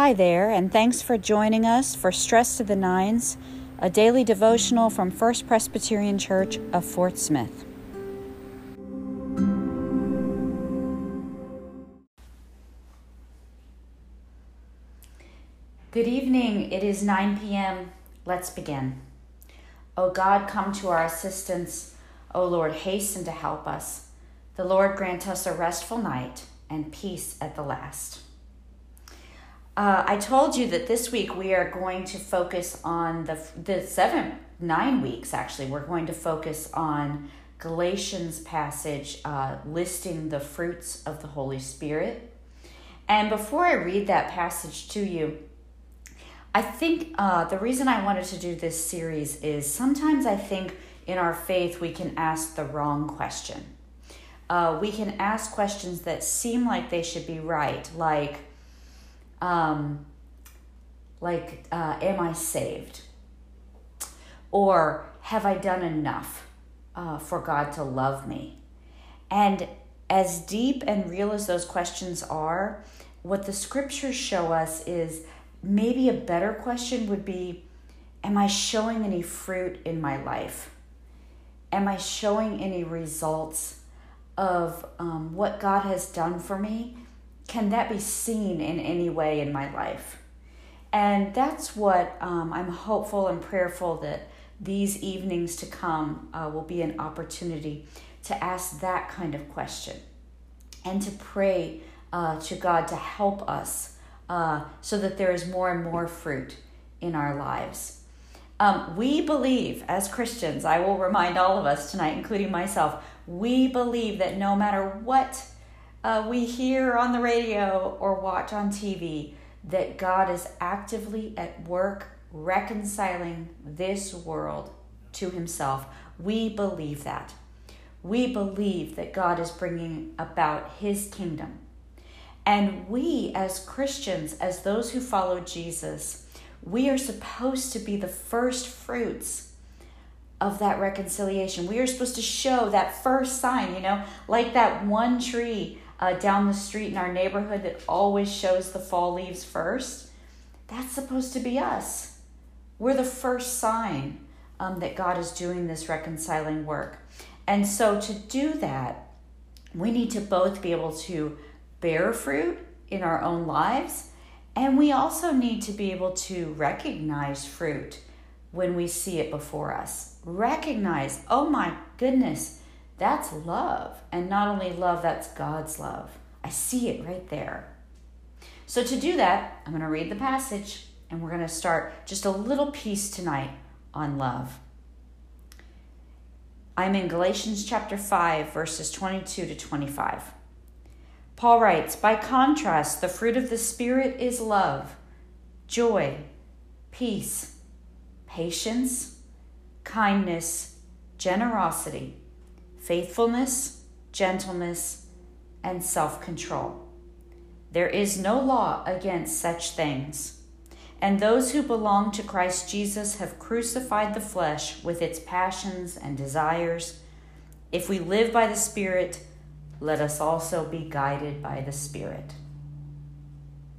Hi there, and thanks for joining us for Stress to the Nines, a daily devotional from First Presbyterian Church of Fort Smith. Good evening. It is 9 p.m. Let's begin. O God, come to our assistance. O Lord, hasten to help us. The Lord grant us a restful night and peace at the last. Uh, I told you that this week we are going to focus on the the seven nine weeks. Actually, we're going to focus on Galatians passage uh, listing the fruits of the Holy Spirit. And before I read that passage to you, I think uh, the reason I wanted to do this series is sometimes I think in our faith we can ask the wrong question. Uh, we can ask questions that seem like they should be right, like um, like, uh, am I saved? Or have I done enough uh, for God to love me? And as deep and real as those questions are, what the scriptures show us is maybe a better question would be Am I showing any fruit in my life? Am I showing any results of um, what God has done for me? Can that be seen in any way in my life? And that's what um, I'm hopeful and prayerful that these evenings to come uh, will be an opportunity to ask that kind of question and to pray uh, to God to help us uh, so that there is more and more fruit in our lives. Um, we believe as Christians, I will remind all of us tonight, including myself, we believe that no matter what uh, we hear on the radio or watch on TV that God is actively at work reconciling this world to Himself. We believe that. We believe that God is bringing about His kingdom. And we, as Christians, as those who follow Jesus, we are supposed to be the first fruits of that reconciliation. We are supposed to show that first sign, you know, like that one tree uh, down the street in our neighborhood that always shows the fall leaves first, that's supposed to be us. We're the first sign um, that God is doing this reconciling work. And so to do that, we need to both be able to bear fruit in our own lives, and we also need to be able to recognize fruit when we see it before us. Recognize, oh my goodness, that's love. And not only love, that's God's love. I see it right there. So, to do that, I'm going to read the passage and we're going to start just a little piece tonight on love. I'm in Galatians chapter 5, verses 22 to 25. Paul writes By contrast, the fruit of the Spirit is love, joy, peace, patience, kindness, generosity faithfulness, gentleness, and self control. There is no law against such things. And those who belong to Christ Jesus have crucified the flesh with its passions and desires. If we live by the Spirit, let us also be guided by the Spirit.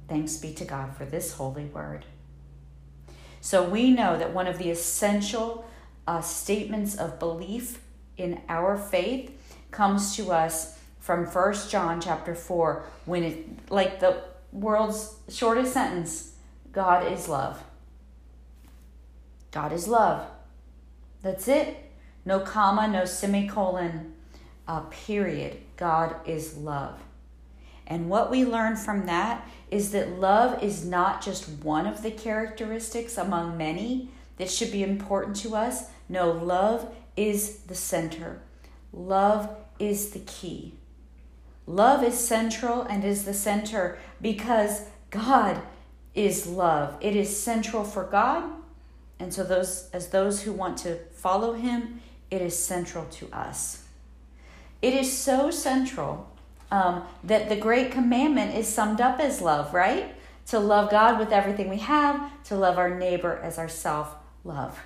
Thanks be to God for this holy word. So we know that one of the essential uh, statements of belief in our faith comes to us from First John chapter 4 when it like the world's shortest sentence God is love. God is love. That's it. No comma, no semicolon, a period. God is love. And what we learn from that is that love is not just one of the characteristics among many that should be important to us. No, love is the center. Love is the key. Love is central and is the center because God is love. It is central for God. And so those as those who want to follow him, it is central to us. It is so central um, that the great commandment is summed up as love, right? To love God with everything we have, to love our neighbor as ourself love.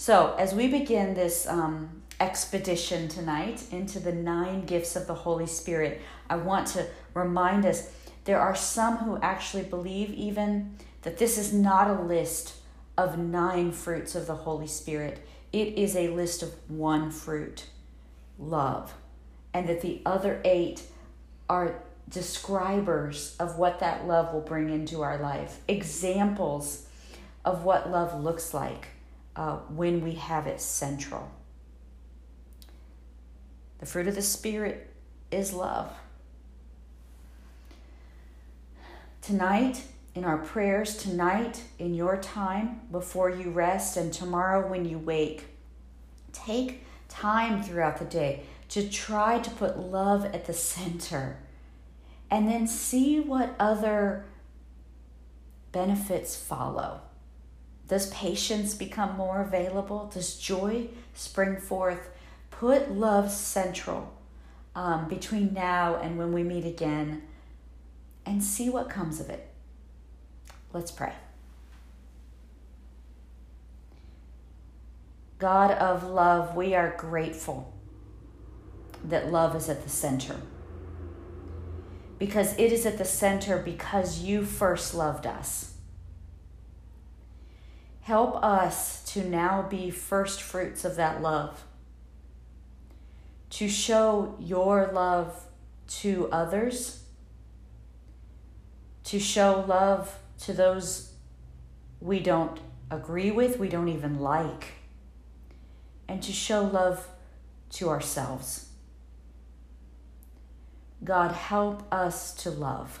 So, as we begin this um, expedition tonight into the nine gifts of the Holy Spirit, I want to remind us There are some who actually believe, even, that this is not a list of nine fruits of the Holy Spirit. It is a list of one fruit, love. And that the other eight are describers of what that love will bring into our life, examples of what love looks like uh, when we have it central. The fruit of the Spirit is love. Tonight, in our prayers, tonight, in your time before you rest, and tomorrow when you wake, take time throughout the day to try to put love at the center and then see what other benefits follow. Does patience become more available? Does joy spring forth? Put love central um, between now and when we meet again and see what comes of it. Let's pray. God of love, we are grateful that love is at the center. Because it is at the center because you first loved us. Help us to now be first fruits of that love, to show your love to others, to show love to those we don't agree with, we don't even like, and to show love to ourselves. God, help us to love.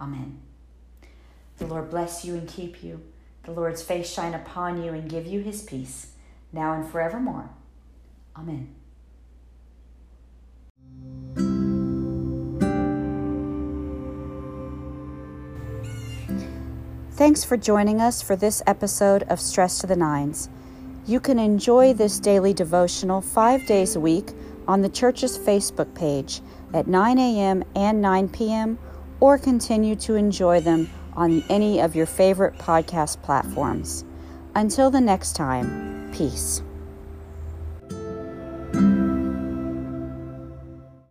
Amen. The Lord bless you and keep you. The Lord's face shine upon you and give you his peace, now and forevermore. Amen. Thanks for joining us for this episode of Stress to the Nines. You can enjoy this daily devotional five days a week on the church's Facebook page at 9 a.m. and 9 p.m., or continue to enjoy them on any of your favorite podcast platforms. Until the next time, peace.